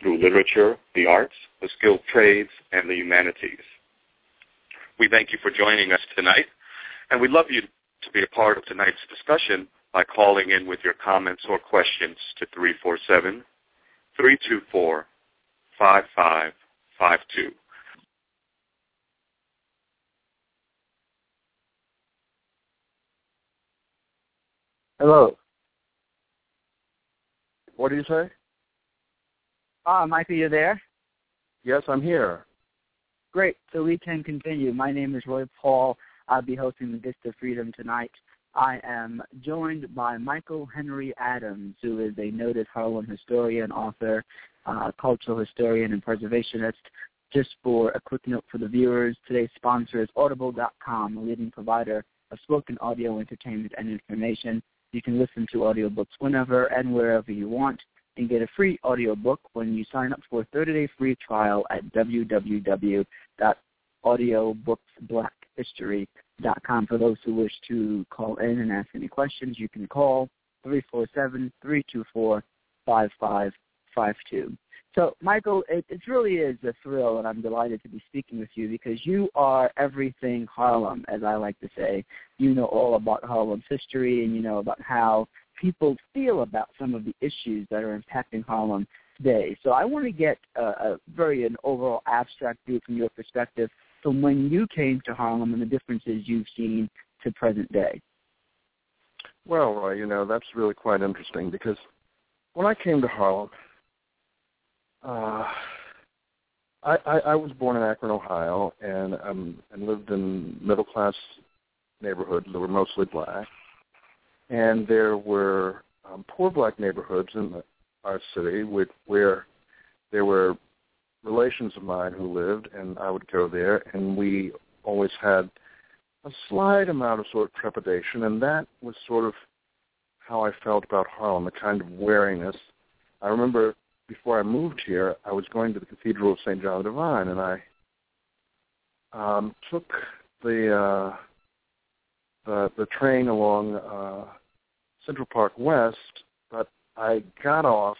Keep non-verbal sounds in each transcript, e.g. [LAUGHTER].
through literature, the arts, the skilled trades, and the humanities. We thank you for joining us tonight, and we'd love you to be a part of tonight's discussion by calling in with your comments or questions to 347-324-5552. Hello. What do you say? Ah, Michael, you there? Yes, I'm here. Great. So we can continue. My name is Roy Paul. I'll be hosting the Gist of Freedom tonight. I am joined by Michael Henry Adams, who is a noted Harlem historian, author, uh, cultural historian, and preservationist. Just for a quick note for the viewers, today's sponsor is Audible.com, a leading provider of spoken audio entertainment and information. You can listen to audiobooks whenever and wherever you want and get a free audiobook when you sign up for a 30-day free trial at www.audiobooksblackhistory.com. For those who wish to call in and ask any questions, you can call 347-324-5552. So, Michael, it, it really is a thrill, and I'm delighted to be speaking with you because you are everything Harlem, as I like to say. You know all about Harlem's history, and you know about how people feel about some of the issues that are impacting Harlem today. So I want to get a, a very an overall abstract view from your perspective from when you came to Harlem and the differences you've seen to present day. Well, uh, you know, that's really quite interesting because when I came to Harlem, uh, I, I, I was born in Akron, Ohio, and um, and lived in middle class neighborhoods that were mostly black and there were um, poor black neighborhoods in the, our city where there were relations of mine who lived, and I would go there, and we always had a slight amount of sort of trepidation, and that was sort of how I felt about Harlem, a kind of wariness. I remember before I moved here, I was going to the Cathedral of St. John the Divine, and I um, took the uh, the the train along uh, Central Park West, but I got off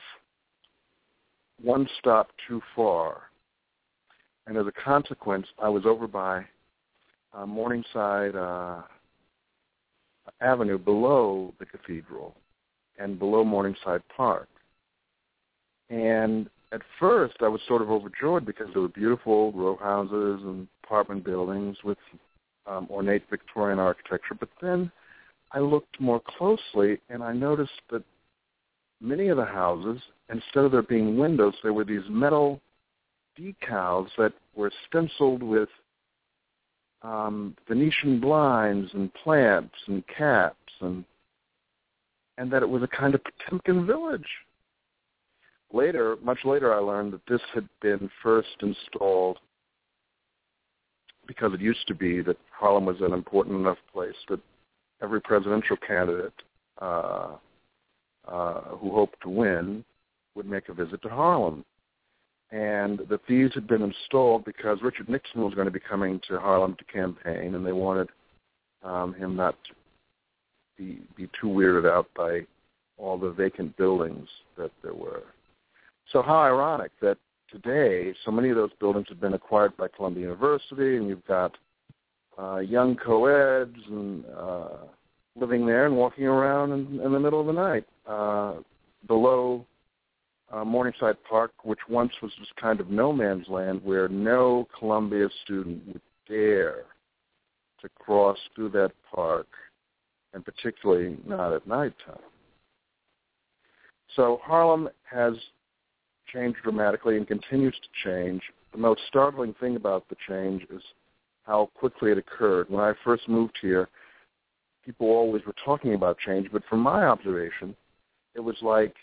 one stop too far. And as a consequence, I was over by uh, Morningside uh, Avenue below the cathedral and below Morningside Park. And at first, I was sort of overjoyed because there were beautiful row houses and apartment buildings with um, ornate Victorian architecture. But then I looked more closely and I noticed that many of the houses, instead of there being windows, there were these metal decals that were stenciled with um, Venetian blinds and plants and caps and and that it was a kind of Potemkin village. Later, much later, I learned that this had been first installed because it used to be that Harlem was an important enough place that every presidential candidate uh, uh, who hoped to win would make a visit to Harlem. And that these had been installed because Richard Nixon was going to be coming to Harlem to campaign, and they wanted um, him not to be, be too weirded out by all the vacant buildings that there were. So how ironic that today so many of those buildings have been acquired by Columbia University, and you've got uh, young co-eds and uh, living there and walking around in, in the middle of the night uh, below uh, Morningside Park, which once was this kind of no man's land where no Columbia student would dare to cross through that park, and particularly not at nighttime. So Harlem has changed dramatically and continues to change. The most startling thing about the change is how quickly it occurred. When I first moved here, people always were talking about change, but from my observation, it was like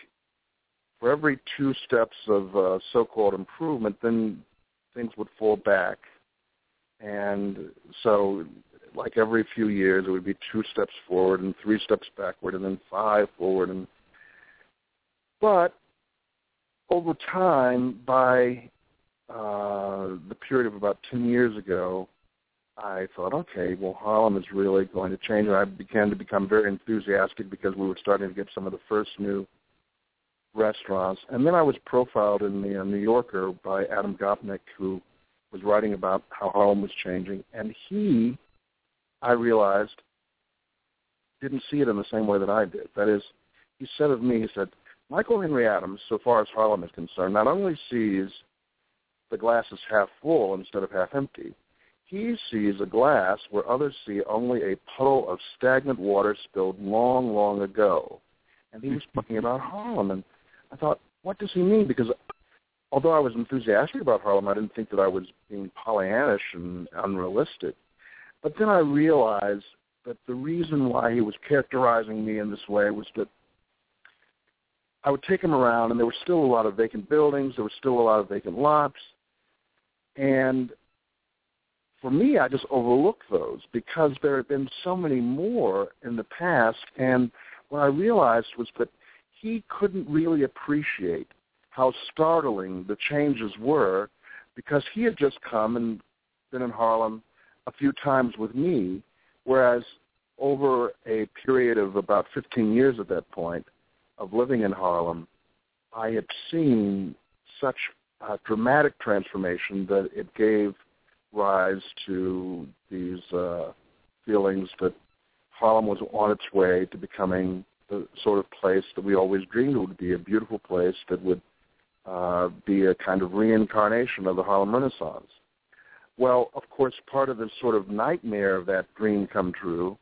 for every two steps of uh, so-called improvement, then things would fall back. And so, like every few years, it would be two steps forward and three steps backward, and then five forward. And but over time, by uh, the period of about ten years ago, I thought, okay, well, Harlem is really going to change. And I began to become very enthusiastic because we were starting to get some of the first new restaurants. And then I was profiled in the uh, New Yorker by Adam Gopnik, who was writing about how Harlem was changing. And he, I realized, didn't see it in the same way that I did. That is, he said of me, he said, Michael Henry Adams, so far as Harlem is concerned, not only sees the glass is half full instead of half empty, he sees a glass where others see only a puddle of stagnant water spilled long, long ago. And he was [LAUGHS] talking about Harlem. And I thought, what does he mean? Because although I was enthusiastic about Harlem, I didn't think that I was being Pollyannish and unrealistic. But then I realized that the reason why he was characterizing me in this way was that I would take him around, and there were still a lot of vacant buildings. There were still a lot of vacant lots. And for me, I just overlooked those because there had been so many more in the past. And what I realized was that he couldn't really appreciate how startling the changes were because he had just come and been in Harlem a few times with me, whereas over a period of about 15 years at that point of living in Harlem, I had seen such a dramatic transformation that it gave rise to these uh, feelings that Harlem was on its way to becoming the sort of place that we always dreamed it would be, a beautiful place that would uh, be a kind of reincarnation of the Harlem Renaissance. Well, of course, part of the sort of nightmare of that dream come true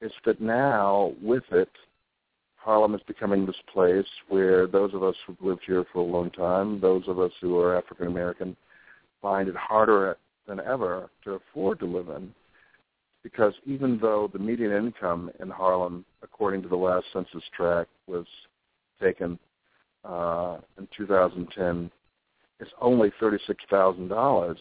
is that now, with it, Harlem is becoming this place where those of us who've lived here for a long time, those of us who are African American, find it harder than ever to afford to live in because even though the median income in Harlem, according to the last census tract, was taken uh, in 2010, is only $36,000,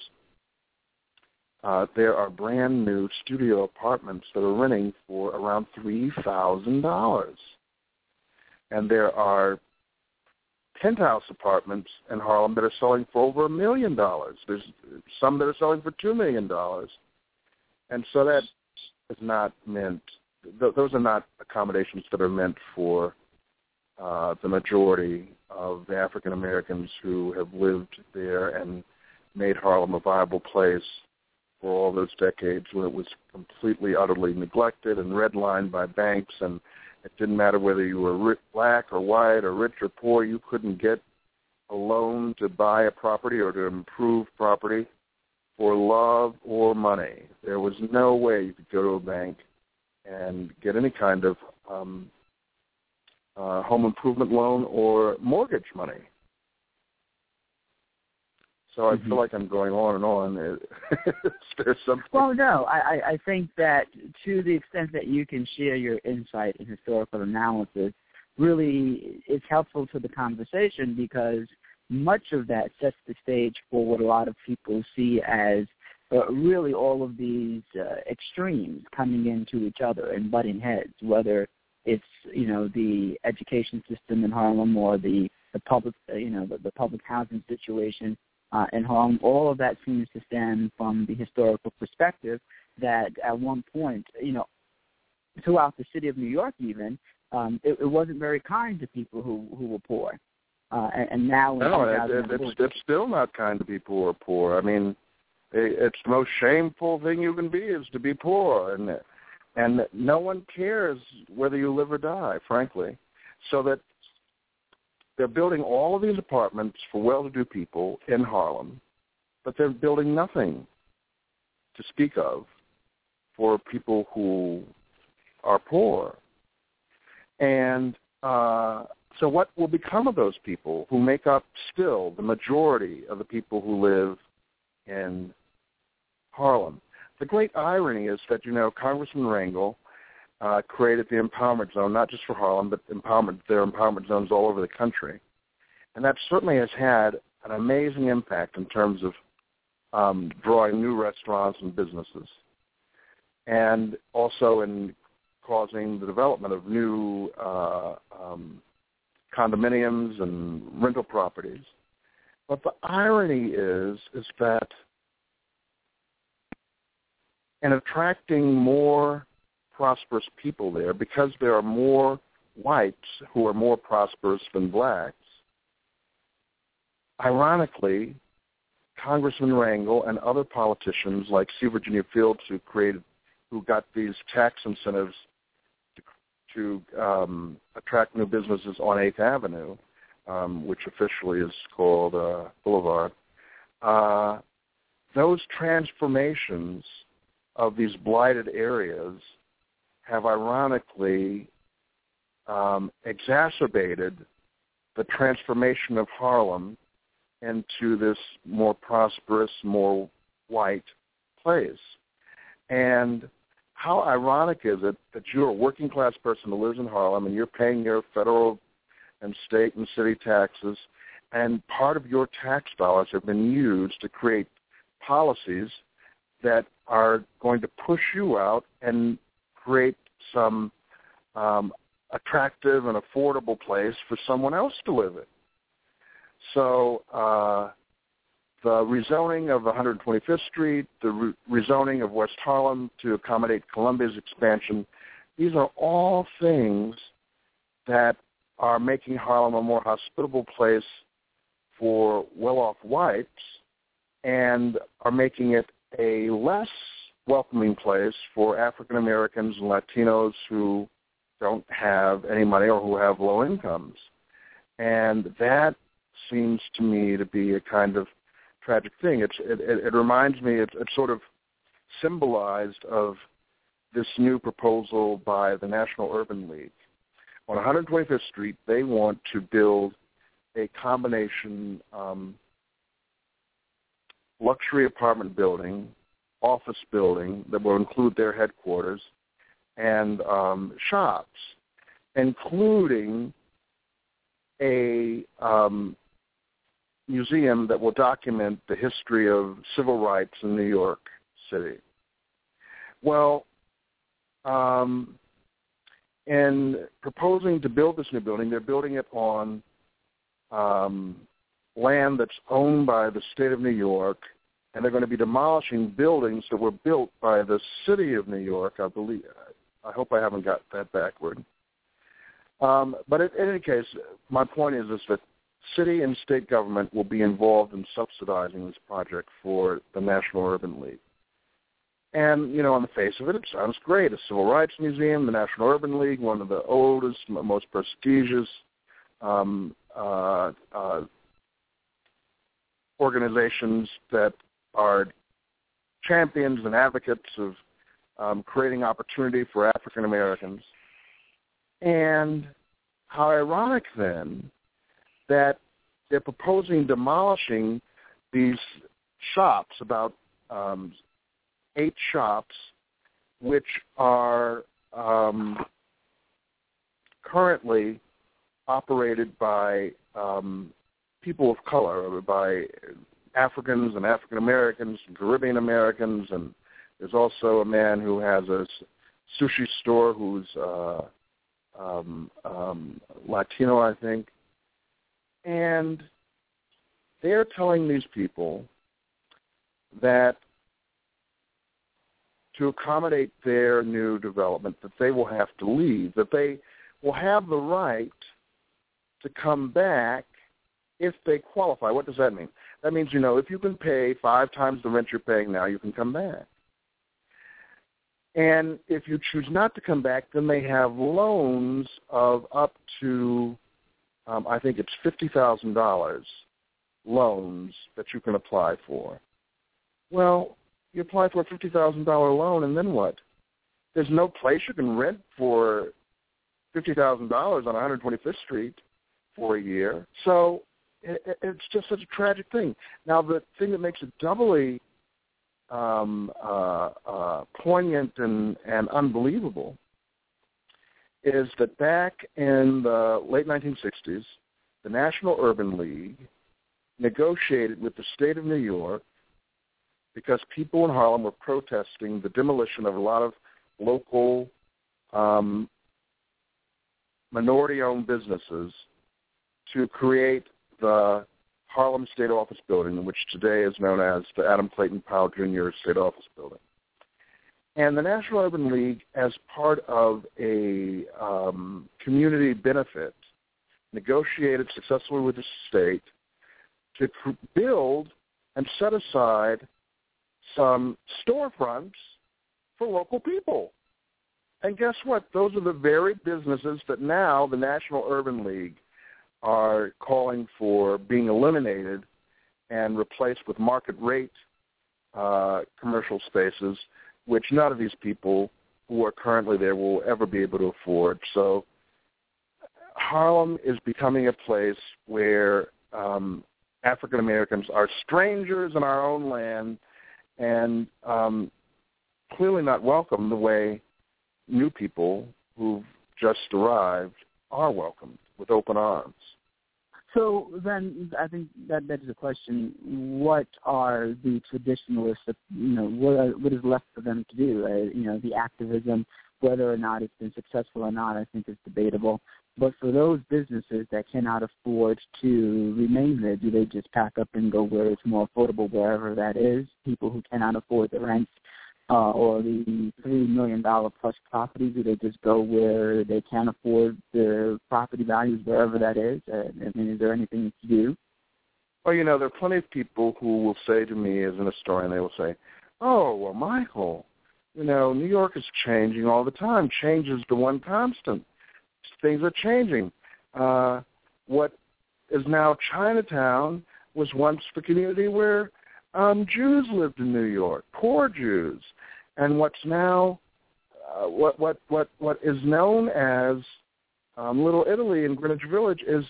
uh, there are brand new studio apartments that are renting for around $3,000. And there are penthouse apartments in Harlem that are selling for over a million dollars. There's some that are selling for two million dollars. And so that is not meant, th- those are not accommodations that are meant for uh, the majority of the African Americans who have lived there and made Harlem a viable place for all those decades when it was completely, utterly neglected and redlined by banks, and it didn't matter whether you were rich, black or white or rich or poor, you couldn't get a loan to buy a property or to improve property for love or money. There was no way you could go to a bank and get any kind of um, uh, home improvement loan or mortgage money. So I mm-hmm. feel like I'm going on and on. [LAUGHS] There's something. Well, no, I, I think that to the extent that you can share your insight and historical analysis, really it's helpful to the conversation because much of that sets the stage for what a lot of people see as uh, really all of these uh, extremes coming into each other and butting heads, whether it's you know the education system in Harlem or the the public uh, you know the, the public housing situation uh, in Harlem. All of that seems to stem from the historical perspective that at one point you know throughout the city of New York even um, it, it wasn't very kind to people who who were poor. Uh, and, and now, no, it, it, it's it's still not kind to people who are poor. I mean, it, it's the most shameful thing you can be is to be poor, and and no one cares whether you live or die, frankly. So that they're building all of these apartments for well-to-do people in Harlem, but they're building nothing to speak of for people who are poor. And uh, so what will become of those people who make up still the majority of the people who live in Harlem? The great irony is that, you know, Congressman Rangel uh, created the empowerment zone, not just for Harlem, but empowerment, there are empowerment zones all over the country. and that certainly has had an amazing impact in terms of um, drawing new restaurants and businesses, and also in causing the development of new uh, um, condominiums and rental properties. But the irony is, is that in attracting more prosperous people there, because there are more whites who are more prosperous than blacks, ironically, Congressman Rangel and other politicians like C. Virginia Fields, who created, who got these tax incentives to, to um, attract new businesses on Eighth Avenue, um, which officially is called uh, Boulevard. Uh, those transformations of these blighted areas have ironically um, exacerbated the transformation of Harlem into this more prosperous, more white place. And how ironic is it that you're a working class person who lives in Harlem and you're paying your federal and state and city taxes, and part of your tax dollars have been used to create policies that are going to push you out and create some um, attractive and affordable place for someone else to live in. So uh, the rezoning of 125th Street, the re- rezoning of West Harlem to accommodate Columbia's expansion, these are all things that are making Harlem a more hospitable place for well-off whites and are making it a less welcoming place for African Americans and Latinos who don't have any money or who have low incomes. And that seems to me to be a kind of tragic thing. It's, it, it, it reminds me, it's, it's sort of symbolized of this new proposal by the National Urban League. On 125th Street, they want to build a combination um, luxury apartment building, office building that will include their headquarters, and um, shops, including a um, museum that will document the history of civil rights in New York City. Well, um, in proposing to build this new building, they're building it on um, land that's owned by the state of New York, and they're going to be demolishing buildings that were built by the city of New York, I believe. I hope I haven't got that backward. Um, but in, in any case, my point is, is that city and state government will be involved in subsidizing this project for the National Urban League. And, you know, on the face of it, it sounds great. A civil rights museum, the National Urban League, one of the oldest, most prestigious um, uh, uh, organizations that are champions and advocates of um, creating opportunity for African Americans. And how ironic then that they're proposing demolishing these shops, about um, eight shops, which are um, currently operated by um, people of color, by Africans and African Americans, and Caribbean Americans, and there's also a man who has a sushi store who's uh, um, um, Latino, I think, and they're telling these people that to accommodate their new development that they will have to leave, that they will have the right to come back if they qualify. What does that mean? That means, you know, if you can pay five times the rent you're paying now, you can come back. And if you choose not to come back, then they have loans of up to um, I think it's fifty thousand dollars loans that you can apply for. Well, you apply for a fifty thousand dollar loan, and then what? There's no place you can rent for fifty thousand dollars on 125th Street for a year. So it, it's just such a tragic thing. Now, the thing that makes it doubly um, uh, uh, poignant and, and unbelievable is that back in the late 1960s, the National Urban League negotiated with the state of New York because people in Harlem were protesting the demolition of a lot of local um, minority-owned businesses to create the Harlem State Office Building, which today is known as the Adam Clayton Powell Jr. State Office Building. And the National Urban League, as part of a um, community benefit, negotiated successfully with the state to build and set aside some storefronts for local people. And guess what? Those are the very businesses that now the National Urban League are calling for being eliminated and replaced with market rate uh, commercial spaces, which none of these people who are currently there will ever be able to afford. So Harlem is becoming a place where um, African Americans are strangers in our own land and um, clearly not welcome the way new people who've just arrived are welcomed with open arms. So then, I think that begs the question: What are the traditionalists? You know, what are, what is left for them to do? Uh, you know, the activism, whether or not it's been successful or not, I think is debatable. But for those businesses that cannot afford to remain there, do they just pack up and go where it's more affordable, wherever that is? People who cannot afford the rent uh, or the three million dollar plus properties? Do they just go where they can't afford the property values, wherever that is? Uh, I mean, is there anything to do? Well, you know, there are plenty of people who will say to me as an historian, they will say, "Oh, well, Michael, you know, New York is changing all the time. Change is the one constant. Things are changing. Uh, what is now Chinatown was once the community where um, Jews lived in New York, poor Jews, and what's now uh, what what what what is known as um, Little Italy in Greenwich Village is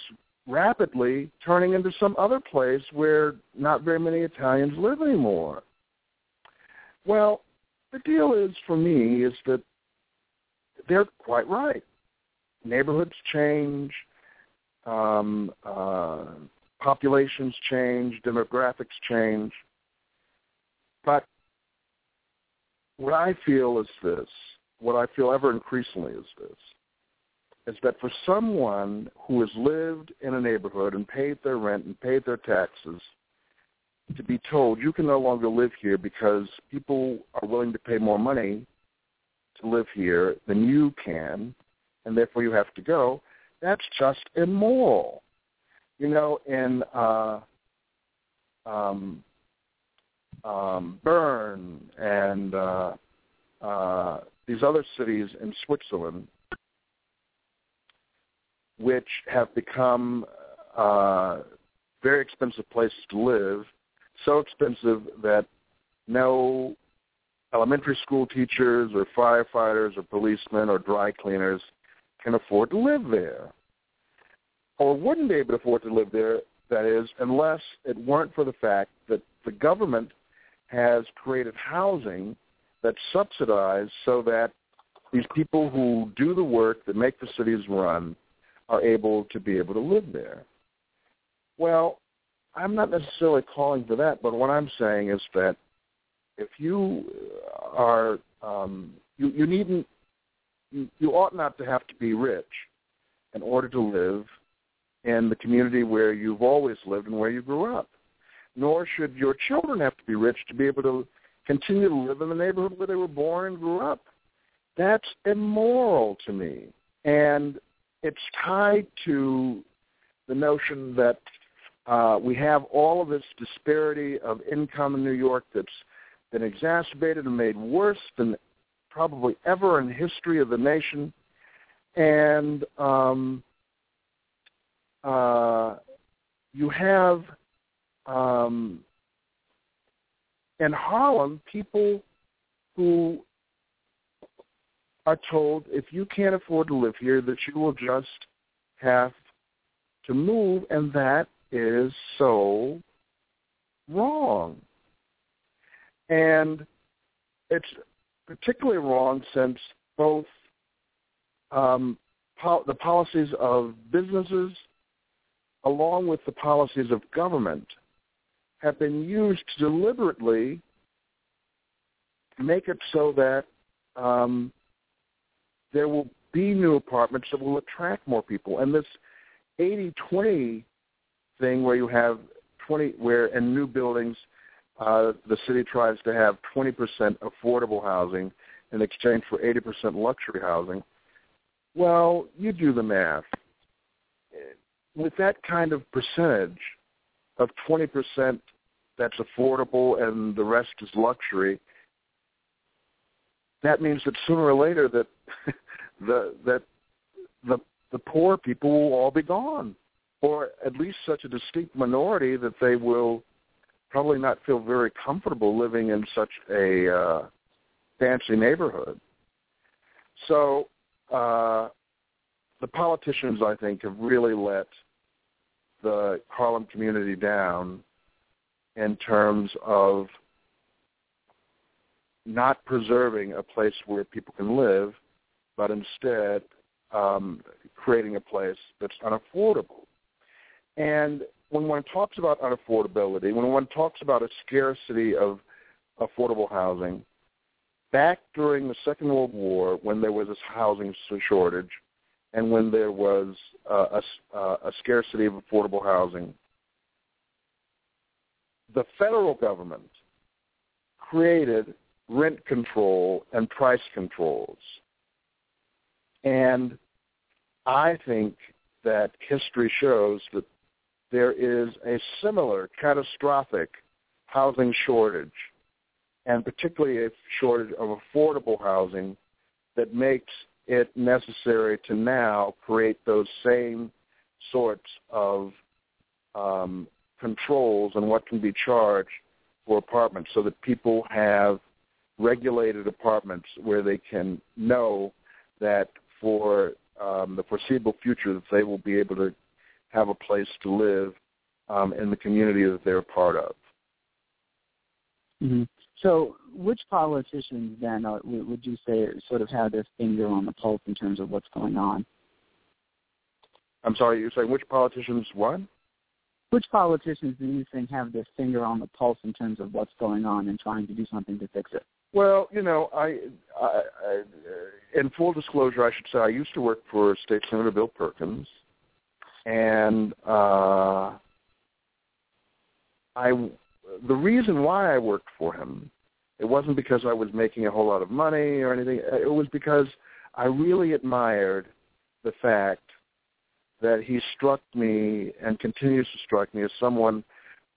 rapidly turning into some other place where not very many Italians live anymore. Well, the deal is for me is that they're quite right. Neighborhoods change, um, uh, populations change, demographics change. But what I feel is this, what I feel ever increasingly is this, is that for someone who has lived in a neighborhood and paid their rent and paid their taxes, to be told you can no longer live here because people are willing to pay more money to live here than you can, and therefore you have to go, that's just immoral. You know, in uh, um, um, Bern and uh, uh, these other cities in Switzerland, which have become uh, very expensive places to live, so expensive that no elementary school teachers or firefighters or policemen or dry cleaners can afford to live there. Or wouldn't be able to afford to live there, that is, unless it weren't for the fact that the government has created housing that's subsidized so that these people who do the work that make the cities run are able to be able to live there. Well, I'm not necessarily calling for that, but what I'm saying is that if you are, um, you, you needn't, you, you ought not to have to be rich in order to live in the community where you've always lived and where you grew up nor should your children have to be rich to be able to continue to live in the neighborhood where they were born and grew up. That's immoral to me. And it's tied to the notion that uh, we have all of this disparity of income in New York that's been exacerbated and made worse than probably ever in the history of the nation. And um, uh, you have um, in Harlem, people who are told if you can't afford to live here, that you will just have to move, and that is so wrong. And it's particularly wrong since both um, po- the policies of businesses along with the policies of government, have been used to deliberately make it so that um, there will be new apartments that will attract more people. And this 80-20 thing where you have 20, where in new buildings, uh, the city tries to have 20% affordable housing in exchange for 80% luxury housing. Well, you do the math. With that kind of percentage of 20% that's affordable and the rest is luxury, that means that sooner or later that [LAUGHS] the that the the poor people will all be gone, or at least such a distinct minority that they will probably not feel very comfortable living in such a uh, fancy neighborhood. So uh, the politicians, I think, have really let the Harlem community down in terms of not preserving a place where people can live, but instead um, creating a place that's unaffordable. And when one talks about unaffordability, when one talks about a scarcity of affordable housing, back during the Second World War, when there was this housing shortage, and when there was uh, a, uh, a scarcity of affordable housing, the federal government created rent control and price controls. And I think that history shows that there is a similar catastrophic housing shortage, and particularly a shortage of affordable housing that makes it necessary to now create those same sorts of um, controls on what can be charged for apartments so that people have regulated apartments where they can know that for um, the foreseeable future that they will be able to have a place to live um, in the community that they're part of. Mm-hmm. So, which politicians then are, would you say sort of have their finger on the pulse in terms of what's going on? I'm sorry, you're saying which politicians what? Which politicians do you think have their finger on the pulse in terms of what's going on and trying to do something to fix it? Well, you know, I, I, I in full disclosure, I should say I used to work for State Senator Bill Perkins, and uh, I the reason why I worked for him, it wasn't because I was making a whole lot of money or anything. Uh, it was because I really admired the fact that he struck me and continues to strike me as someone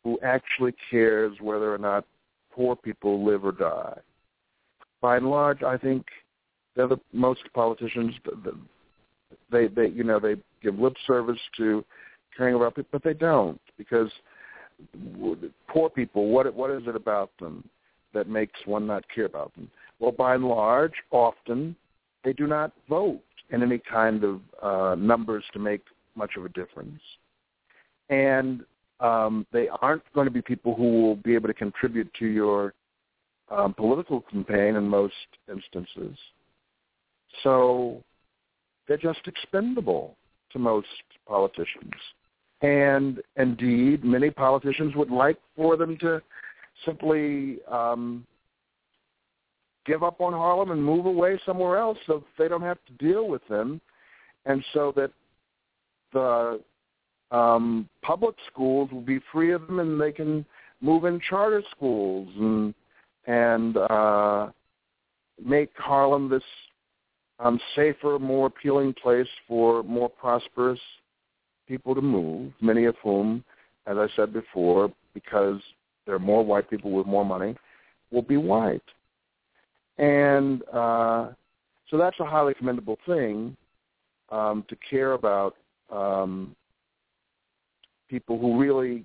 who actually cares whether or not poor people live or die. By and large, I think the most politicians. They, they, you know, they give lip service to caring about people, but they don't because poor people, what what is it about them that makes one not care about them? Well, by and large, often they do not vote in any kind of uh, numbers to make much of a difference, and um, they aren't going to be people who will be able to contribute to your um, political campaign in most instances. So they're just expendable to most politicians. And indeed, many politicians would like for them to simply um, give up on Harlem and move away somewhere else so they don't have to deal with them, and so that the um, public schools will be free of them and they can move in charter schools and and uh, make Harlem this um, safer, more appealing place for more prosperous people to move, many of whom, as I said before, because there are more white people with more money, will be white. And uh, so that's a highly commendable thing um, to care about um, people who really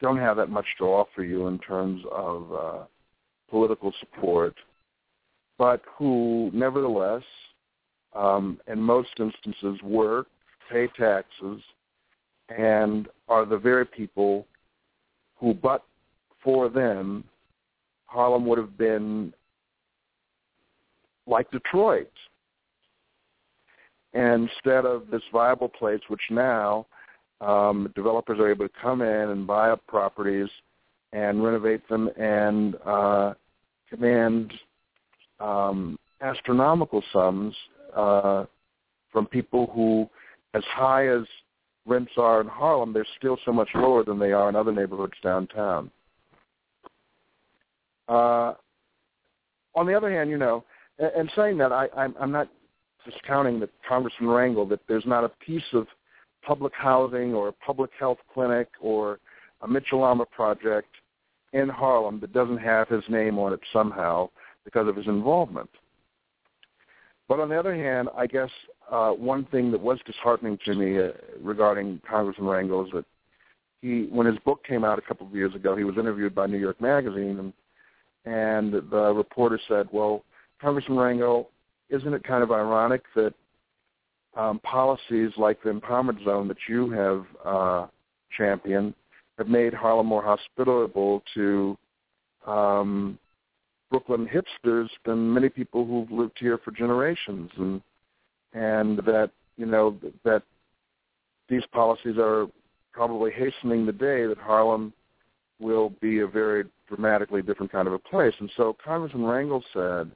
don't have that much to offer you in terms of uh, political support, but who nevertheless, um, in most instances, work pay taxes, and are the very people who, but for them, Harlem would have been like Detroit. Instead of this viable place, which now um, developers are able to come in and buy up properties and renovate them and uh, command um, astronomical sums uh, from people who, as high as rents are in Harlem, they're still so much lower than they are in other neighborhoods downtown. Uh, on the other hand, you know, and, saying that, I, I'm, I'm not discounting that Congressman Rangel that there's not a piece of public housing or a public health clinic or a Mitchell Lama project in Harlem that doesn't have his name on it somehow because of his involvement. But on the other hand, I guess uh, one thing that was disheartening to me uh, regarding Congressman Rangel is that he, when his book came out a couple of years ago, he was interviewed by New York Magazine, and and the reporter said, "Well, Congressman Rangel, isn't it kind of ironic that um, policies like the empowerment zone that you have uh, championed have made Harlem more hospitable to um, Brooklyn hipsters than many people who've lived here for generations, and and that you know that these policies are probably hastening the day that Harlem will be a very dramatically different kind of a place. And so Congressman Rangel said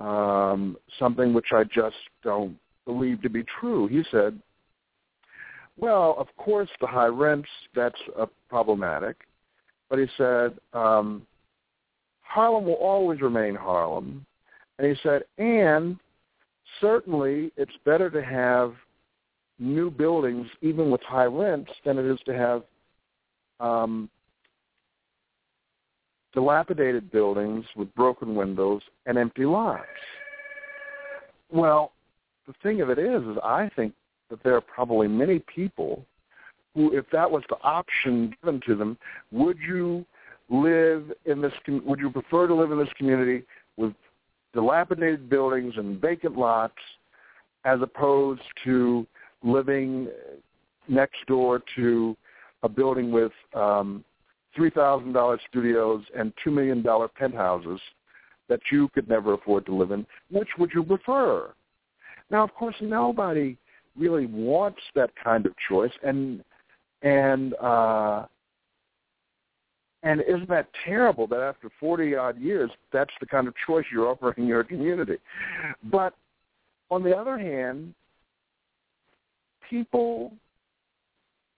um, something which I just don't believe to be true. He said, well, of course, the high rents, that's uh, problematic. But he said, um, Harlem will always remain Harlem. And he said, and certainly it's better to have new buildings, even with high rents, than it is to have um, dilapidated buildings with broken windows and empty lots. Well, the thing of it is, is I think that there are probably many people who, if that was the option given to them, would you live in this? Would you prefer to live in this community with dilapidated buildings and vacant lots, as opposed to living next door to a building with um, three thousand dollar studios and two million dollar penthouses that you could never afford to live in? Which would you prefer? Now, of course, nobody really wants that kind of choice, and and uh, and isn't that terrible that after 40 odd years, that's the kind of choice you're offering your community? But on the other hand, people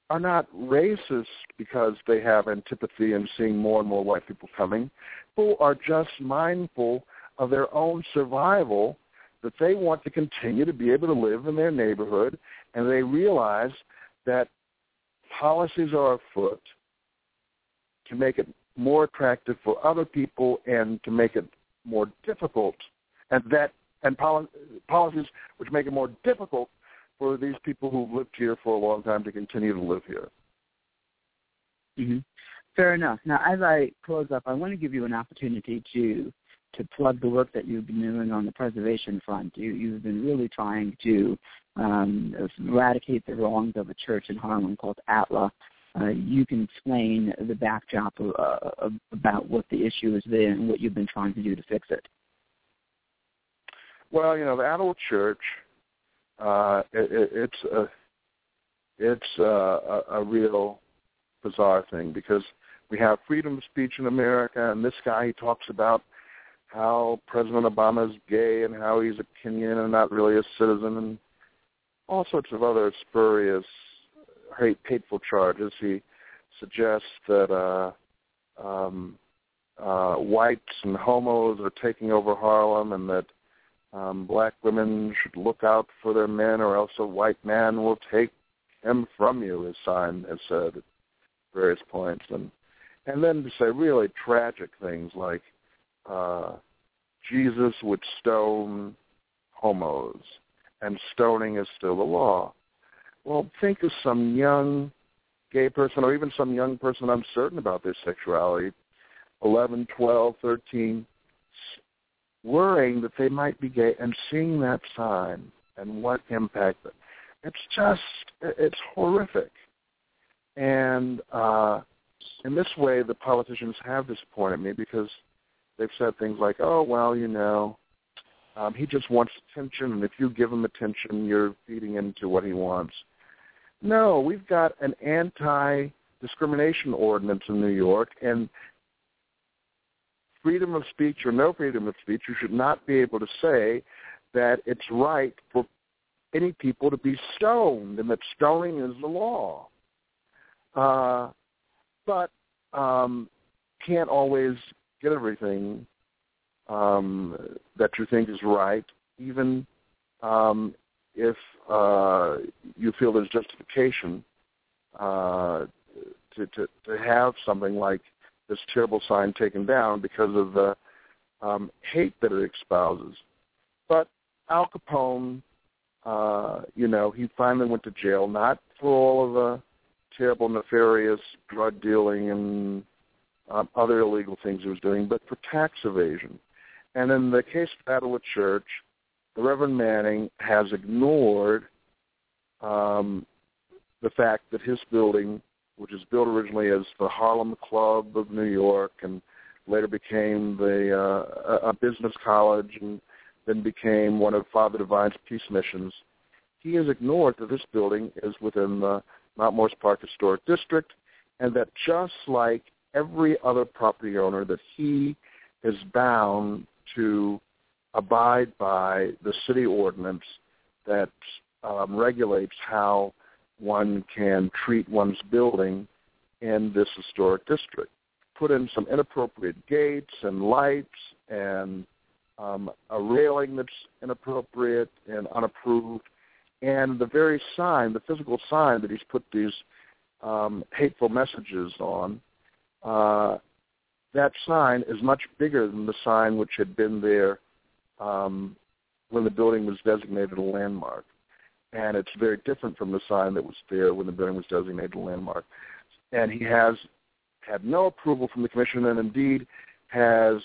are not racist because they have antipathy in seeing more and more white people coming. People are just mindful of their own survival that they want to continue to be able to live in their neighborhood, and they realize that policies are afoot to make it more attractive for other people and to make it more difficult, and that and policies which make it more difficult for these people who've lived here for a long time to continue to live here. Mm-hmm. Fair enough. Now, as I close up, I want to give you an opportunity to to plug the work that you've been doing on the preservation front. You, you've been really trying to um, eradicate the wrongs of a church in Harlem called ATLAH. Uh, you can explain the backdrop uh, about what the issue is there and what you've been trying to do to fix it. Well, you know, the ATLAH Church, uh, it, it, it's a it's a, a real bizarre thing because we have freedom of speech in America, and this guy he talks about how President Obama is gay and how he's a Kenyan and not really a citizen and all sorts of other spurious, hate, hateful charges. He suggests that uh, um, uh, whites and homos are taking over Harlem and that um, black women should look out for their men or else a white man will take him from you, his sign has said at various points. And, and then to say really tragic things like, uh, Jesus would stone homos, and stoning is still the law. Well, think of some young gay person or even some young person uncertain about their sexuality, 11, 12, 13, worrying that they might be gay and seeing that sign and what impact it. It's just, it's horrific. And uh, in this way, the politicians have disappointed me because – they've said things like, "Oh, well, you know, um, he just wants attention, and if you give him attention, you're feeding into what he wants." No, we've got an anti-discrimination ordinance in New York, and freedom of speech or no freedom of speech, you should not be able to say that it's right for any people to be stoned and that stoning is the law. Uh, but um, can't always get everything um, that you think is right, even um, if uh, you feel there's justification uh, to, to, to have something like this terrible sign taken down because of the um, hate that it espouses. But Al Capone, uh, you know, he finally went to jail, not for all of the terrible, nefarious drug dealing and um, other illegal things he was doing, but for tax evasion. And in the case of ATLAH Church, the Reverend Manning has ignored um, the fact that his building, which was built originally as the Harlem Club of New York and later became the uh, a business college and then became one of Father Divine's peace missions, he has ignored that this building is within the Mount Morris Park Historic District and that just like every other property owner that he is bound to abide by the city ordinance that um, regulates how one can treat one's building in this historic district. Put in some inappropriate gates and lights and um, a railing that's inappropriate and unapproved, and the very sign, the physical sign that he's put these um, hateful messages on, uh, that sign is much bigger than the sign which had been there um, when the building was designated a landmark. And it's very different from the sign that was there when the building was designated a landmark. And he has had no approval from the commission and indeed has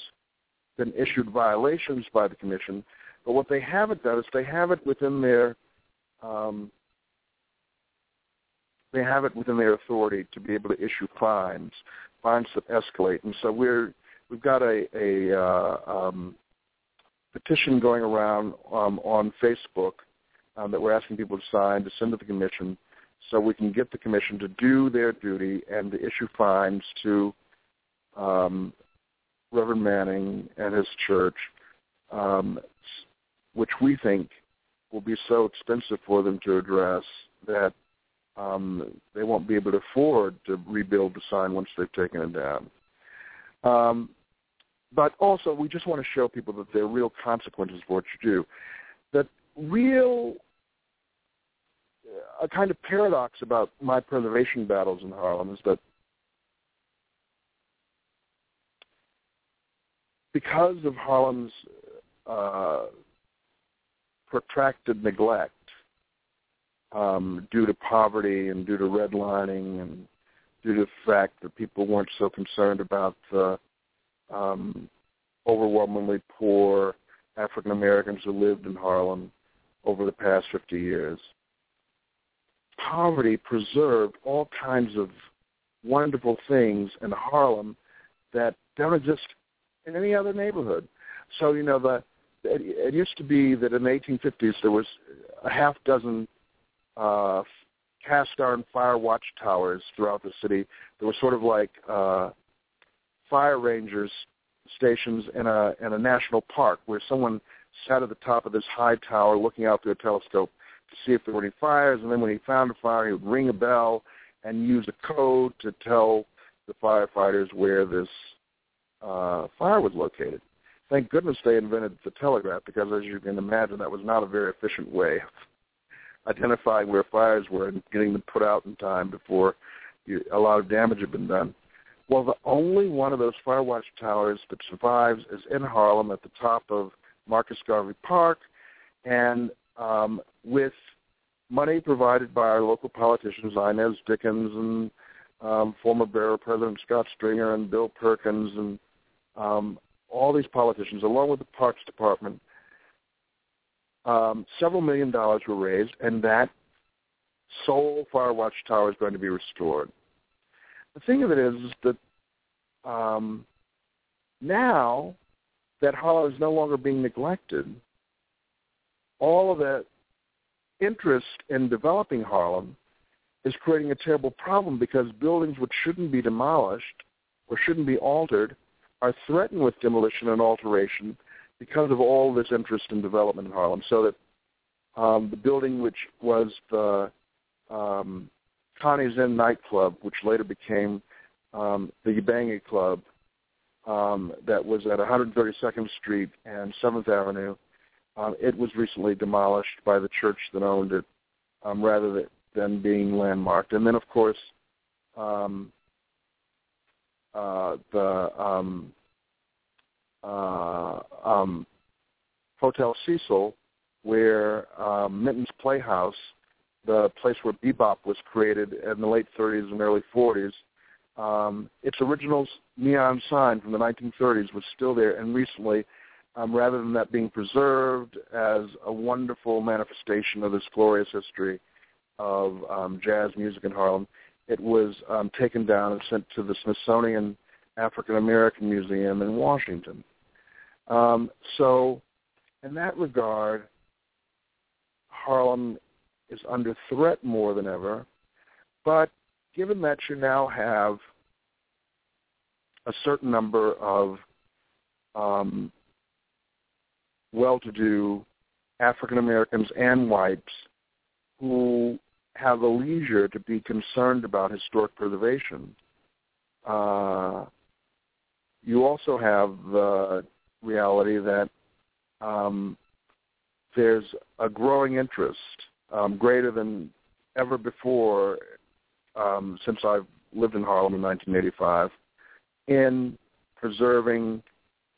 been issued violations by the commission. But what they haven't done is they have it within their um, they have it within their authority to be able to issue fines, fines that escalate. And so we're we've got a, a uh, um, petition going around um, on Facebook um, that we're asking people to sign to send to the commission so we can get the commission to do their duty and to issue fines to um, Reverend Manning and his church, um, which we think will be so expensive for them to address that um, they won't be able to afford to rebuild the sign once they've taken it down. Um, but also, we just want to show people that there are real consequences for what you do. That real, a kind of paradox about my preservation battles in Harlem is that because of Harlem's uh, protracted neglect um, due to poverty and due to redlining and due to the fact that people weren't so concerned about the um, overwhelmingly poor African Americans who lived in Harlem over the past 50 years. Poverty preserved all kinds of wonderful things in Harlem that don't exist in any other neighborhood. So, you know, the it, it used to be that in the 1850s there was a half dozen uh, cast iron fire watchtowers throughout the city. There were sort of like uh, fire rangers stations in a in a national park where someone sat at the top of this high tower looking out through a telescope to see if there were any fires, and then when he found a fire, he would ring a bell and use a code to tell the firefighters where this uh, fire was located. Thank goodness they invented the telegraph because, as you can imagine, that was not a very efficient way identifying where fires were and getting them put out in time before you, a lot of damage had been done. Well, the only one of those fire watch towers that survives is in Harlem at the top of Marcus Garvey Park, and um, with money provided by our local politicians, Inez Dickens and um, former Borough President Scott Stringer and Bill Perkins and um, all these politicians, along with the Parks Department, um, several million dollars were raised, and that sole fire watch tower is going to be restored. The thing of it is, that um, now that Harlem is no longer being neglected, all of that interest in developing Harlem is creating a terrible problem because buildings which shouldn't be demolished or shouldn't be altered are threatened with demolition and alteration because of all this interest in development in Harlem. So that um, the building which was the um, Connie's Inn nightclub, which later became um, the Ubangi Club, um, that was at 132nd Street and 7th Avenue, um, it was recently demolished by the church that owned it, um, rather than being landmarked. And then, of course, um, uh, the um, uh, um, Hotel Cecil, where um, Minton's Playhouse, the place where bebop was created in the late 30s and early 40s, um, its original neon sign from the 1930s was still there, and recently, um, rather than that being preserved as a wonderful manifestation of this glorious history of um, jazz music in Harlem, it was um, taken down and sent to the Smithsonian African American Museum in Washington. Um, so, in that regard, Harlem is under threat more than ever. But given that you now have a certain number of um, well-to-do African Americans and whites who have the leisure to be concerned about historic preservation, uh, you also have the reality that um, there's a growing interest, um, greater than ever before um, since I've lived in Harlem in 1985, in preserving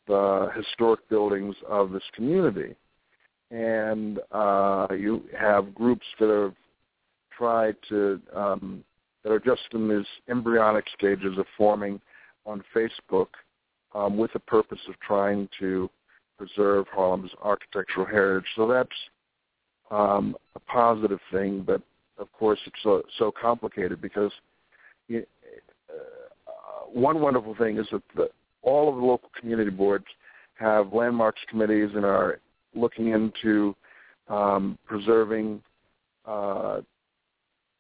the historic buildings of this community. And uh, you have groups that have tried to, um, that are just in these embryonic stages of forming on Facebook um, with the purpose of trying to preserve Harlem's architectural heritage. So that's um, a positive thing, but of course it's so, so complicated because uh, one wonderful thing is that the, all of the local community boards have landmarks committees and are looking into um, preserving uh,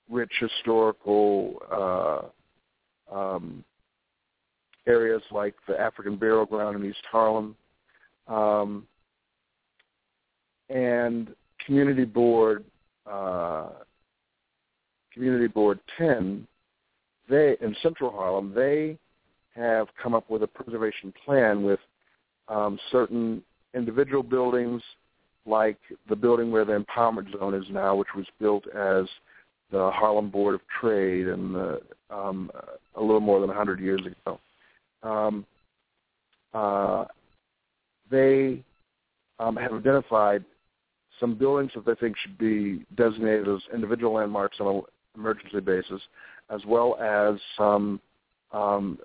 rich historical uh, um, areas like the African Burial Ground in East Harlem, um, and Community Board uh, Community Board 10, they in Central Harlem, they have come up with a preservation plan with um, certain individual buildings, like the building where the empowerment zone is now, which was built as the Harlem Board of Trade and the, um, a little more than 100 years ago um, uh, they um, have identified some buildings that they think should be designated as individual landmarks on an emergency basis, as well as some um,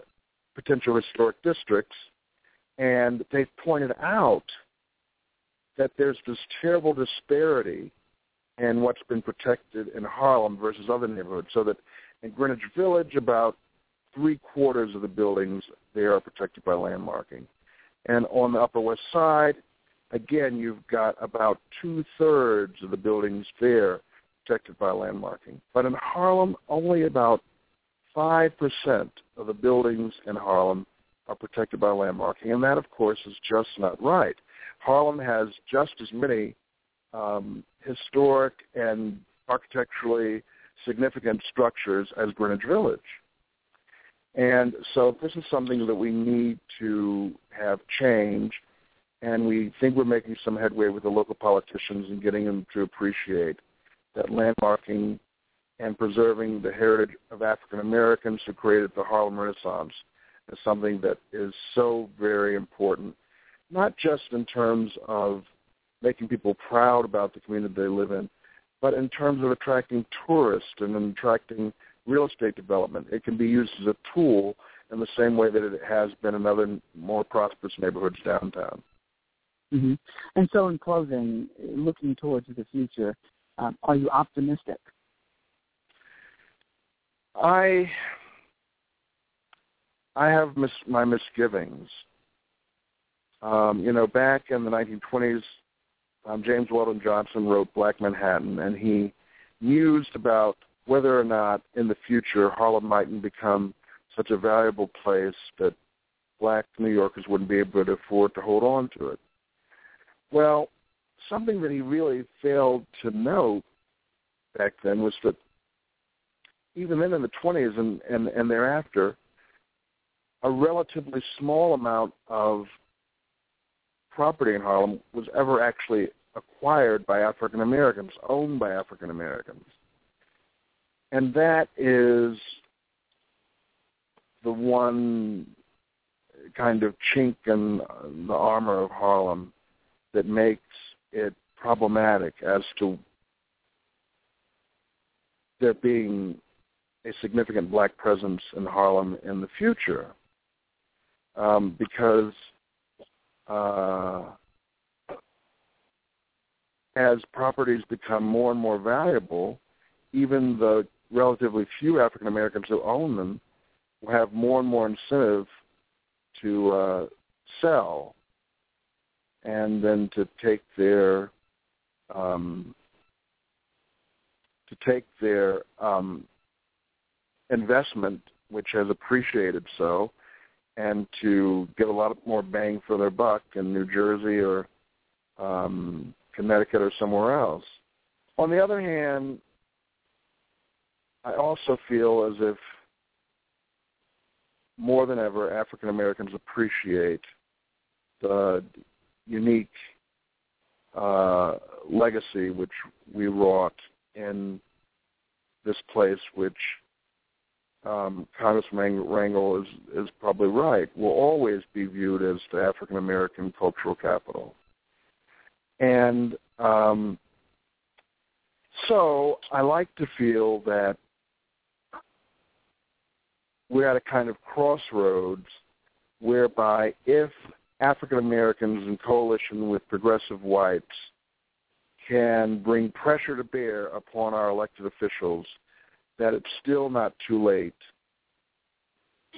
potential historic districts. And they've pointed out that there's this terrible disparity in what's been protected in Harlem versus other neighborhoods. So that in Greenwich Village, about three quarters of the buildings they are protected by landmarking. And on the Upper West Side, again, you've got about two-thirds of the buildings there protected by landmarking. But in Harlem, only about 5% of the buildings in Harlem are protected by landmarking. And that, of course, is just not right. Harlem has just as many um, historic and architecturally significant structures as Greenwich Village. And so this is something that we need to have change, and we think we're making some headway with the local politicians and getting them to appreciate that landmarking and preserving the heritage of African Americans who created the Harlem Renaissance is something that is so very important, not just in terms of making people proud about the community they live in, but in terms of attracting tourists and attracting real estate development. It can be used as a tool in the same way that it has been in other more prosperous neighborhoods downtown. Mm-hmm. And so, in closing, looking towards the future, um, are you optimistic? I I have mis- my misgivings. Um, you know, back in the 1920s, um, James Weldon Johnson wrote Black Manhattan, and he mused about whether or not in the future Harlem mightn't become such a valuable place that black New Yorkers wouldn't be able to afford to hold on to it. Well, something that he really failed to note back then was that even then in the 20s and, and, and thereafter, a relatively small amount of property in Harlem was ever actually acquired by African Americans, owned by African Americans. And that is the one kind of chink in the armor of Harlem that makes it problematic as to there being a significant black presence in Harlem in the future. Um, because uh, as properties become more and more valuable, even the relatively few African Americans who own them will have more and more incentive to uh, sell and then to take their um, to take their um, investment, which has appreciated so, and to get a lot more bang for their buck in New Jersey or um, Connecticut or somewhere else. On the other hand, I also feel as if more than ever African Americans appreciate the unique uh, legacy which we wrought in this place, which um, Congressman Rangel is is probably right, will always be viewed as the African American cultural capital. And um, so I like to feel that we're at a kind of crossroads whereby if African Americans in coalition with progressive whites can bring pressure to bear upon our elected officials that it's still not too late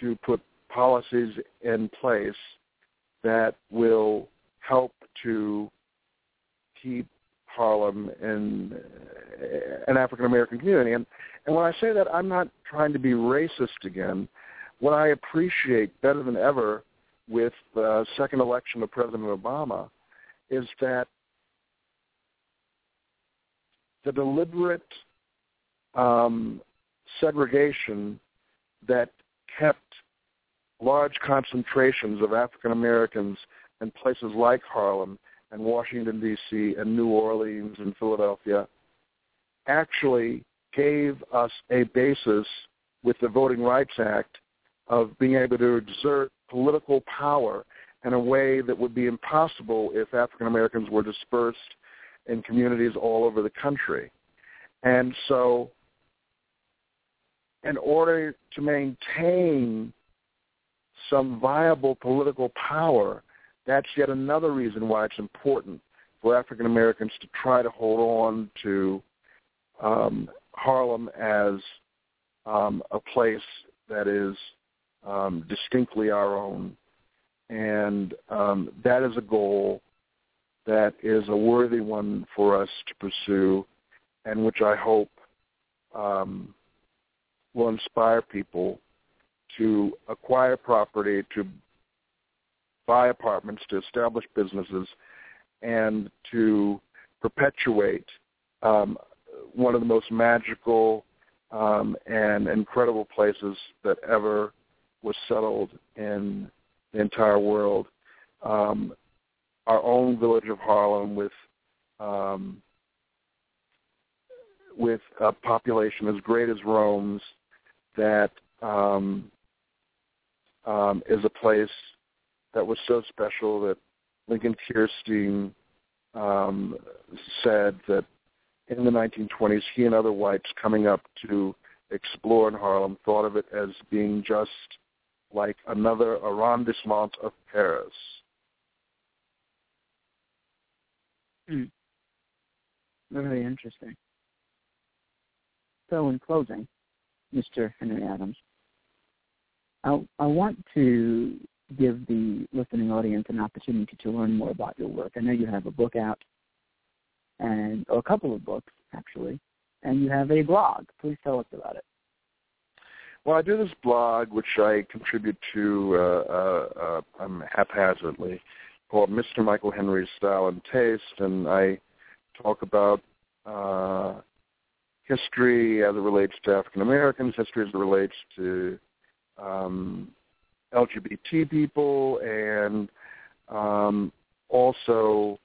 to put policies in place that will help to keep Harlem in an African American community. And and when I say that, I'm not trying to be racist again. What I appreciate better than ever with the second election of President Obama is that the deliberate um, segregation that kept large concentrations of African Americans in places like Harlem and Washington, D.C., and New Orleans and Philadelphia actually gave us a basis with the Voting Rights Act of being able to exert political power in a way that would be impossible if African Americans were dispersed in communities all over the country. And so in order to maintain some viable political power, that's yet another reason why it's important for African Americans to try to hold on to um, Harlem as um, a place that is um, distinctly our own. And um, that is a goal that is a worthy one for us to pursue and which I hope um, will inspire people to acquire property, to buy apartments, to establish businesses, and to perpetuate um, one of the most magical um, and incredible places that ever was settled in the entire world. Um, our own village of Harlem with um, with a population as great as Rome's that um, um, is a place that was so special that Lincoln Kirstein um, said that in the 1920s, he and other whites coming up to explore in Harlem thought of it as being just like another arrondissement of Paris. Hmm. Very interesting. So in closing, Mr. Henry Adams, I, I want to give the listening audience an opportunity to learn more about your work. I know you have a book out, and or a couple of books actually, and you have a blog. Please tell us about it. Well, I do this blog, which I contribute to uh, uh, uh, um, haphazardly, called Mr. Michael Henry's Style and Taste, and I talk about uh, history as it relates to African Americans, history as it relates to um, LGBT people, and um, also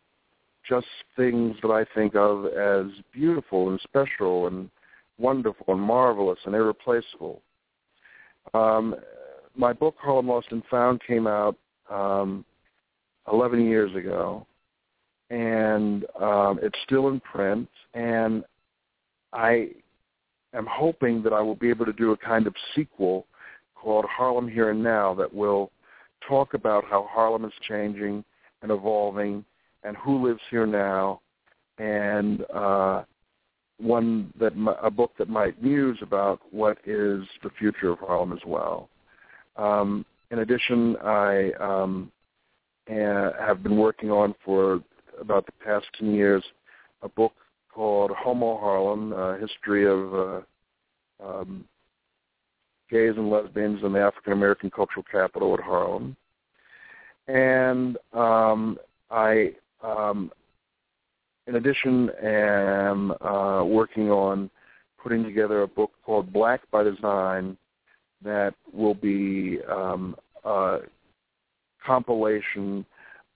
just things that I think of as beautiful and special and wonderful and marvelous and irreplaceable. Um, my book, Harlem Lost and Found, came out um, 11 years ago, and um, it's still in print. And I am hoping that I will be able to do a kind of sequel called Harlem Here and Now that will talk about how Harlem is changing and evolving and who lives here now and uh, one that a book that might muse about what is the future of Harlem as well. Um, in addition, I um, have been working on for about the past 10 years a book called Homo Harlem, a history of uh, um, gays and lesbians in the African American cultural capital at Harlem. And um, I um, in addition, am uh, working on putting together a book called Black by Design that will be um, a compilation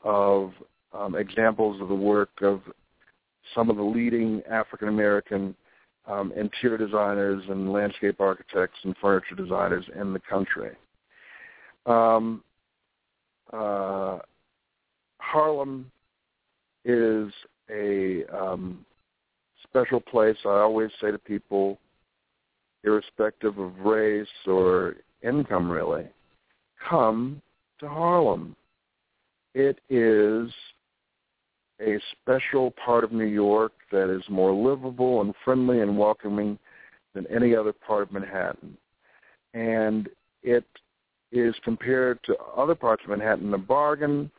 of um, examples of the work of some of the leading African American um, interior designers and landscape architects and furniture designers in the country. Um, uh, Harlem is a um, special place. I always say to people, irrespective of race or income, really, come to Harlem. It is a special part of New York that is more livable and friendly and welcoming than any other part of Manhattan. And it is compared to other parts of Manhattan a bargain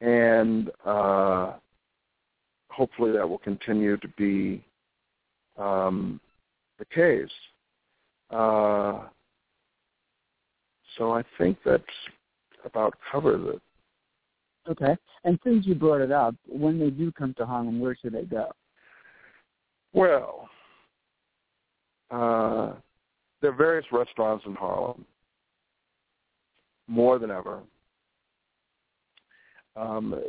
and uh, hopefully that will continue to be um, the case. Uh, so I think that's about covers it. Okay. And since you brought it up, when they do come to Harlem, where should they go? Well, uh, there are various restaurants in Harlem, more than ever. Um,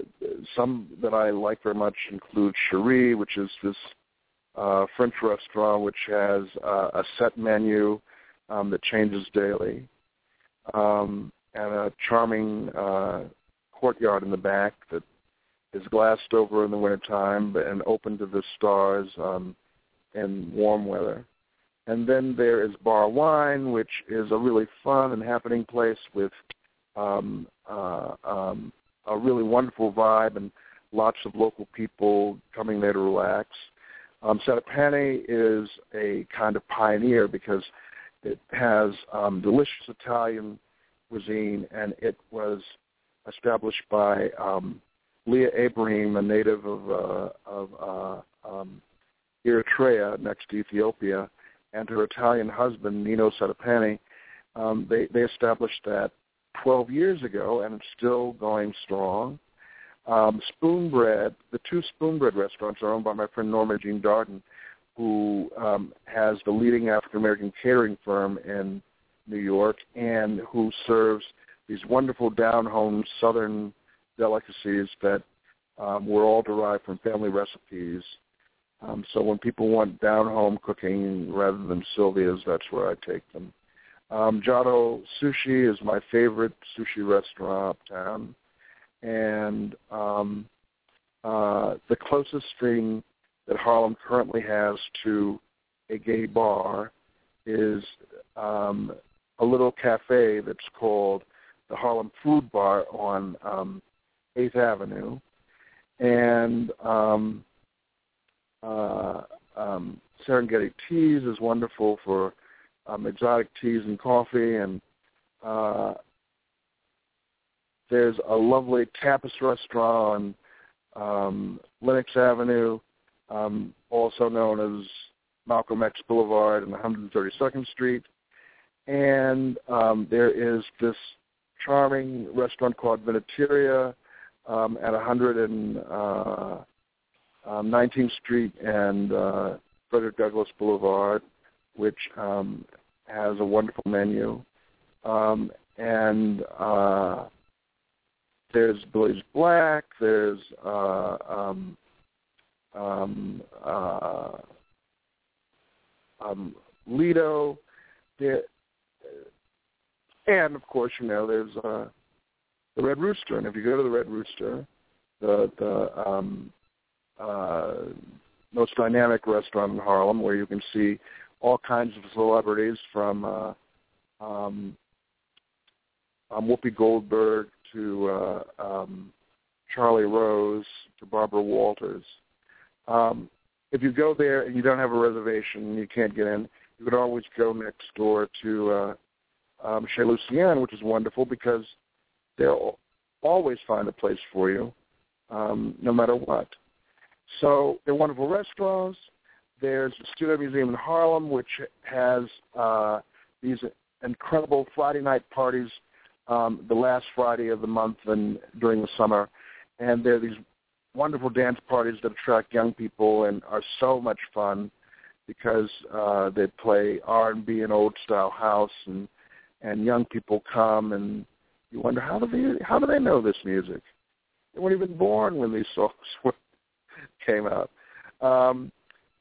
some that I like very much include Cherie, which is this uh, French restaurant which has uh, a set menu um, that changes daily, um, and a charming uh, courtyard in the back that is glassed over in the wintertime and open to the stars um, in warm weather. And then there is Barawine, which is a really fun and happening place with um, uh, um, a really wonderful vibe and lots of local people coming there to relax. Um, Settepani is a kind of pioneer because it has um, delicious Italian cuisine, and it was established by um, Leah Ibrahim, a native of, uh, of uh, um, Eritrea next to Ethiopia, and her Italian husband, Nino Settepani. Um, they, they established that 12 years ago, and it's still going strong. Um, Spoonbread, the two Spoonbread restaurants are owned by my friend Norma Jean Darden, who um, has the leading African American catering firm in New York and who serves these wonderful down home southern delicacies that um, were all derived from family recipes. Um, so when people want down home cooking rather than Sylvia's, that's where I take them. Um, Jado Sushi is my favorite sushi restaurant uptown, and um, uh, the closest thing that Harlem currently has to a gay bar is um, a little cafe that's called the Harlem Food Bar on um, 8th Avenue, and um, uh, um, Serengeti Teas is wonderful for um, exotic teas and coffee, and uh, there's a lovely tapas restaurant on um, Lenox Avenue, um, also known as Malcolm X Boulevard and 132nd Street. And um, there is this charming restaurant called Vinateria um, at 119th uh, um, Street and uh, Frederick Douglass Boulevard, which um, has a wonderful menu. Um, and uh, there's Billie's Black. There's uh, um, um, uh, um, Lido. There, and of course, you know, there's uh, the Red Rooster. And if you go to the Red Rooster, the the um, uh, most dynamic restaurant in Harlem, where you can see all kinds of celebrities from uh, um, um, Whoopi Goldberg to uh, um, Charlie Rose to Barbara Walters. Um, if you go there and you don't have a reservation you can't get in, you could always go next door to uh, um, Chez Lucienne, which is wonderful because they'll always find a place for you, um, no matter what. So they're wonderful restaurants. There's the Studio Museum in Harlem, which has uh, these incredible Friday night parties um, the last Friday of the month and during the summer. And there are these wonderful dance parties that attract young people and are so much fun because uh, they play R&B and old style house and and young people come and you wonder how do they how do they know this music? They weren't even born when these songs [LAUGHS] came out. Um,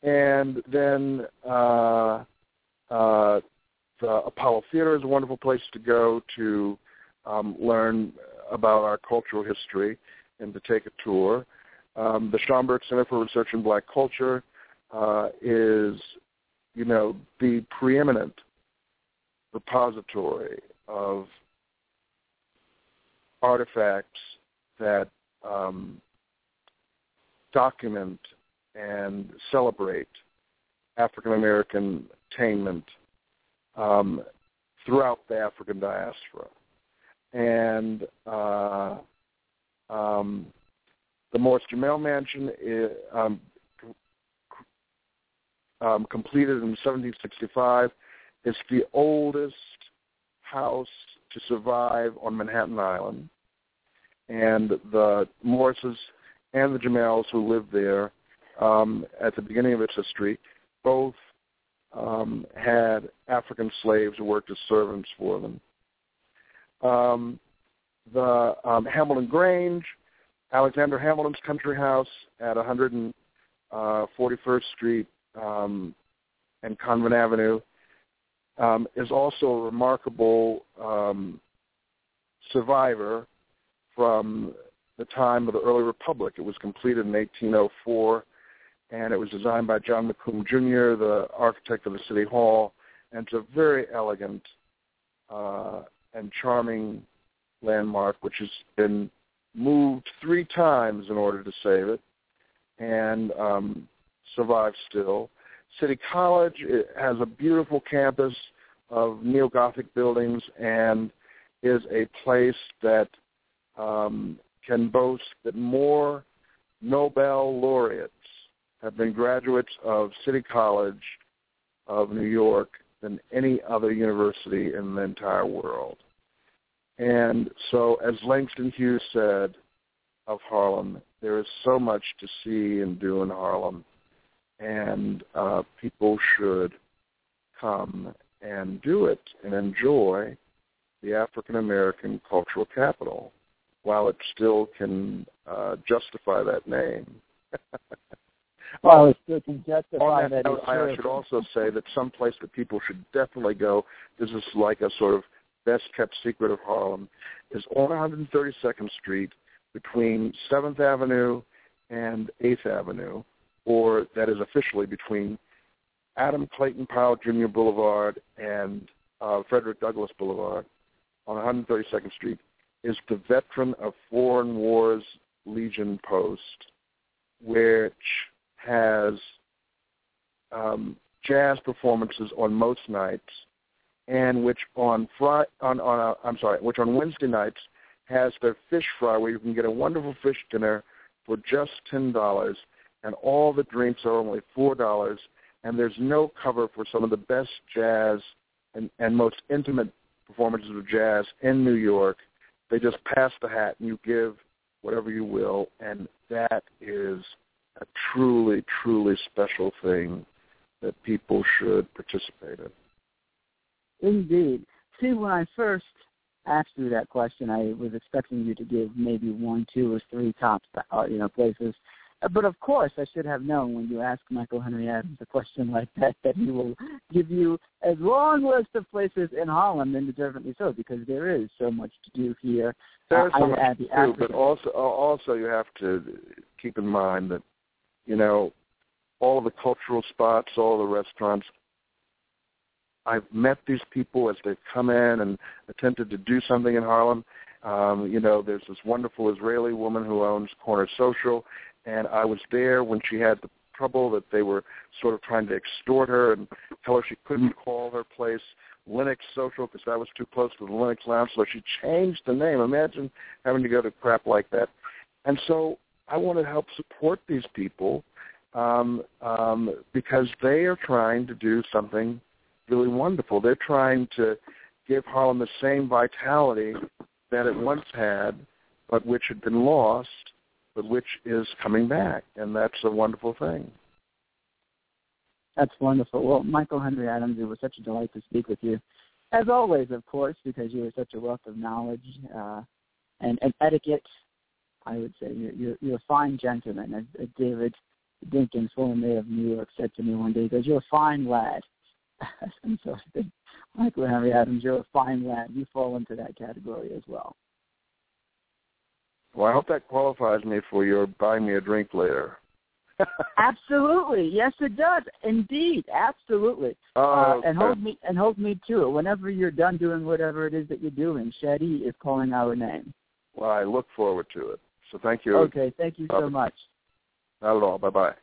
and then uh, uh, the Apollo Theater is a wonderful place to go to um, learn about our cultural history and to take a tour. Um, the Schomburg Center for Research in Black Culture uh, is, you know, the preeminent repository of artifacts that um, document and celebrate African American attainment um, throughout the African diaspora. And uh, um, the Morris Jumel Mansion is, um, um, completed in 1765. It's the oldest house to survive on Manhattan Island. And the Morrises and the Jumels who lived there um, at the beginning of its history both um, had African slaves who worked as servants for them. Um, the um, Hamilton Grange, Alexander Hamilton's country house at 141st uh, Street um, and Convent Avenue, um, is also a remarkable um, survivor from the time of the early republic. It was completed in 1804, and it was designed by John McComb Jr., the architect of the City Hall, and it's a very elegant uh, and charming landmark, which has been moved three times in order to save it, and um, survives still. City College has a beautiful campus of neo-Gothic buildings and is a place that um, can boast that more Nobel laureates have been graduates of City College of New York than any other university in the entire world. And so, as Langston Hughes said of Harlem, there is so much to see and do in Harlem, and uh, people should come and do it and enjoy the African American cultural capital while it still can uh, justify that name. [LAUGHS] well, it still can justify that. Note, I should also say that some place that people should definitely go. This is like a sort of best kept secret of Harlem. Is on 132nd Street between 7th Avenue and 8th Avenue, or that is officially between Adam Clayton Powell Jr. Boulevard and uh, Frederick Douglass Boulevard on 132nd Street is the Veteran of Foreign Wars Legion Post, which has um, jazz performances on most nights, and which on Friday, on on a, uh, I'm sorry, which on Wednesday nights has their fish fry, where you can get a wonderful fish dinner for just ten dollars, and all the drinks are only four dollars, and there's no cover for some of the best jazz and, and most intimate performances of jazz in New York. They just pass the hat and you give whatever you will, and that is a truly, truly special thing that people should participate in. Indeed. See, when I first asked you that question, I was expecting you to give maybe one, two, or three top, uh, you know, places. Uh, but of course, I should have known when you ask Michael Henry Adams a question like that that he will give you a long list of places in Harlem, and deservedly so, because there is so much to do here. There's uh, so much to do, but also also you have to keep in mind that you know all the cultural spots, all the restaurants I've met these people as they've come in and attempted to do something in Harlem. Um, you know, there's this wonderful Israeli woman who owns Corner Social, and I was there when she had the trouble that they were sort of trying to extort her and tell her she couldn't call her place Lenox Social because that was too close to the Lenox Lounge, so she changed the name. Imagine having to go to crap like that. And so I want to help support these people um, um, because they are trying to do something really wonderful. They're trying to give Harlem the same vitality that it once had, but which had been lost, but which is coming back, and that's a wonderful thing. That's wonderful. Well, Michael Henry Adams, it was such a delight to speak with you, as always, of course, because you are such a wealth of knowledge uh, and, and etiquette. I would say you're, you're, you're a fine gentleman, as, as David Dinkins, former mayor of New York, said to me one day. He goes, "You're a fine lad." and so I think Michael Henry Adams, you're a fine lad. You fall into that category as well. Well, I hope that qualifies me for your buy me a drink later. [LAUGHS] absolutely, yes, it does. Indeed, absolutely. Oh, uh, and hold me and hold me to it. Whenever you're done doing whatever it is that you're doing, Shadi is calling our name. Well, I look forward to it. So thank you. Okay, thank you so much. Not at all. Bye bye.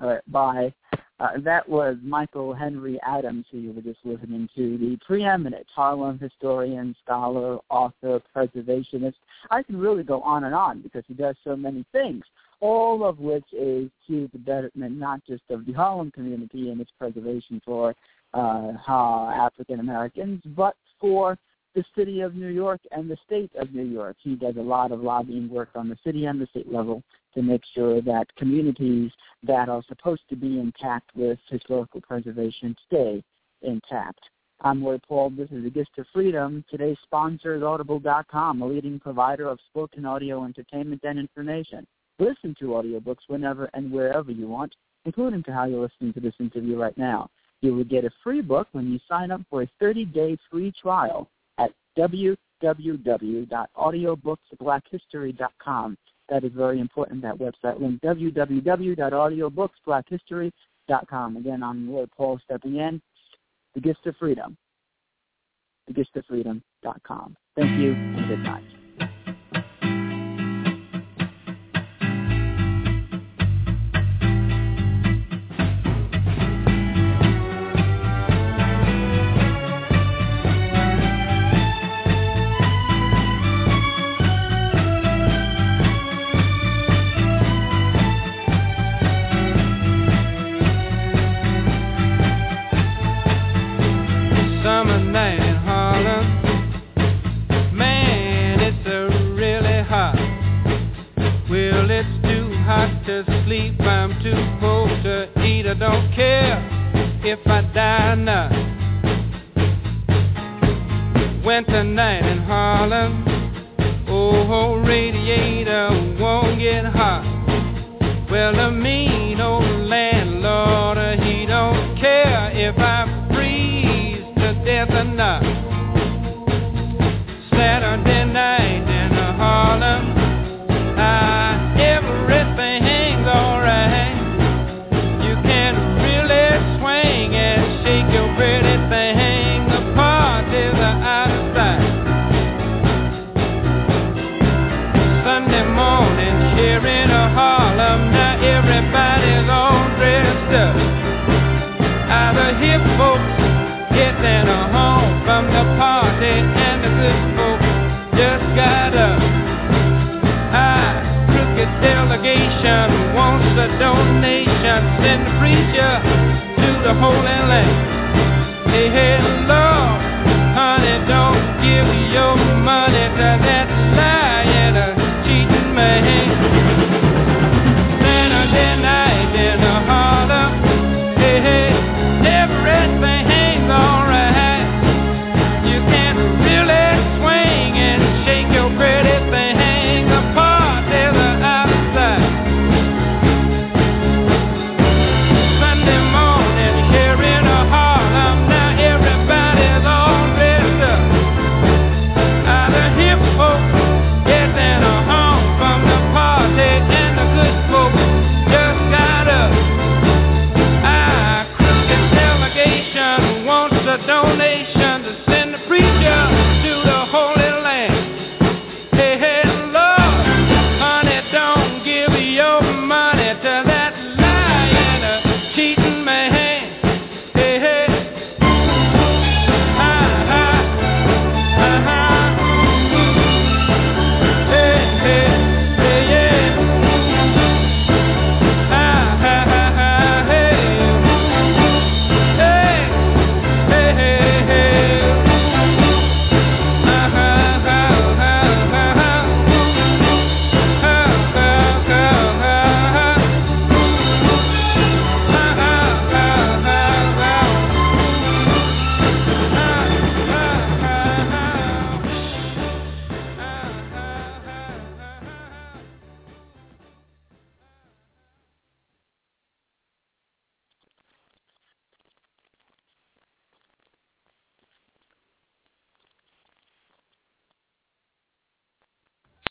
All right, bye. Uh, that was Michael Henry Adams, who you were just listening to, the preeminent Harlem historian, scholar, author, preservationist. I can really go on and on because he does so many things, all of which is to the betterment not just of the Harlem community and its preservation for uh, African Americans, but for the city of New York and the state of New York. He does a lot of lobbying work on the city and the state level to make sure that communities that are supposed to be intact with historical preservation stay intact. I'm Roy Paul. This is the Gist of Freedom. Today's sponsor is Audible.com, a leading provider of spoken audio entertainment and information. Listen to audiobooks whenever and wherever you want, including to how you're listening to this interview right now. You will get a free book when you sign up for a 30-day free trial at www.audiobooksblackhistory.com. That is very important, that website link, www.audiobooksblackhistory.com. Again, I'm Lloyd Paul stepping in. The Gist of Freedom. The Gist of Freedom.com. Thank you and good night. send the preacher to the Holy Land.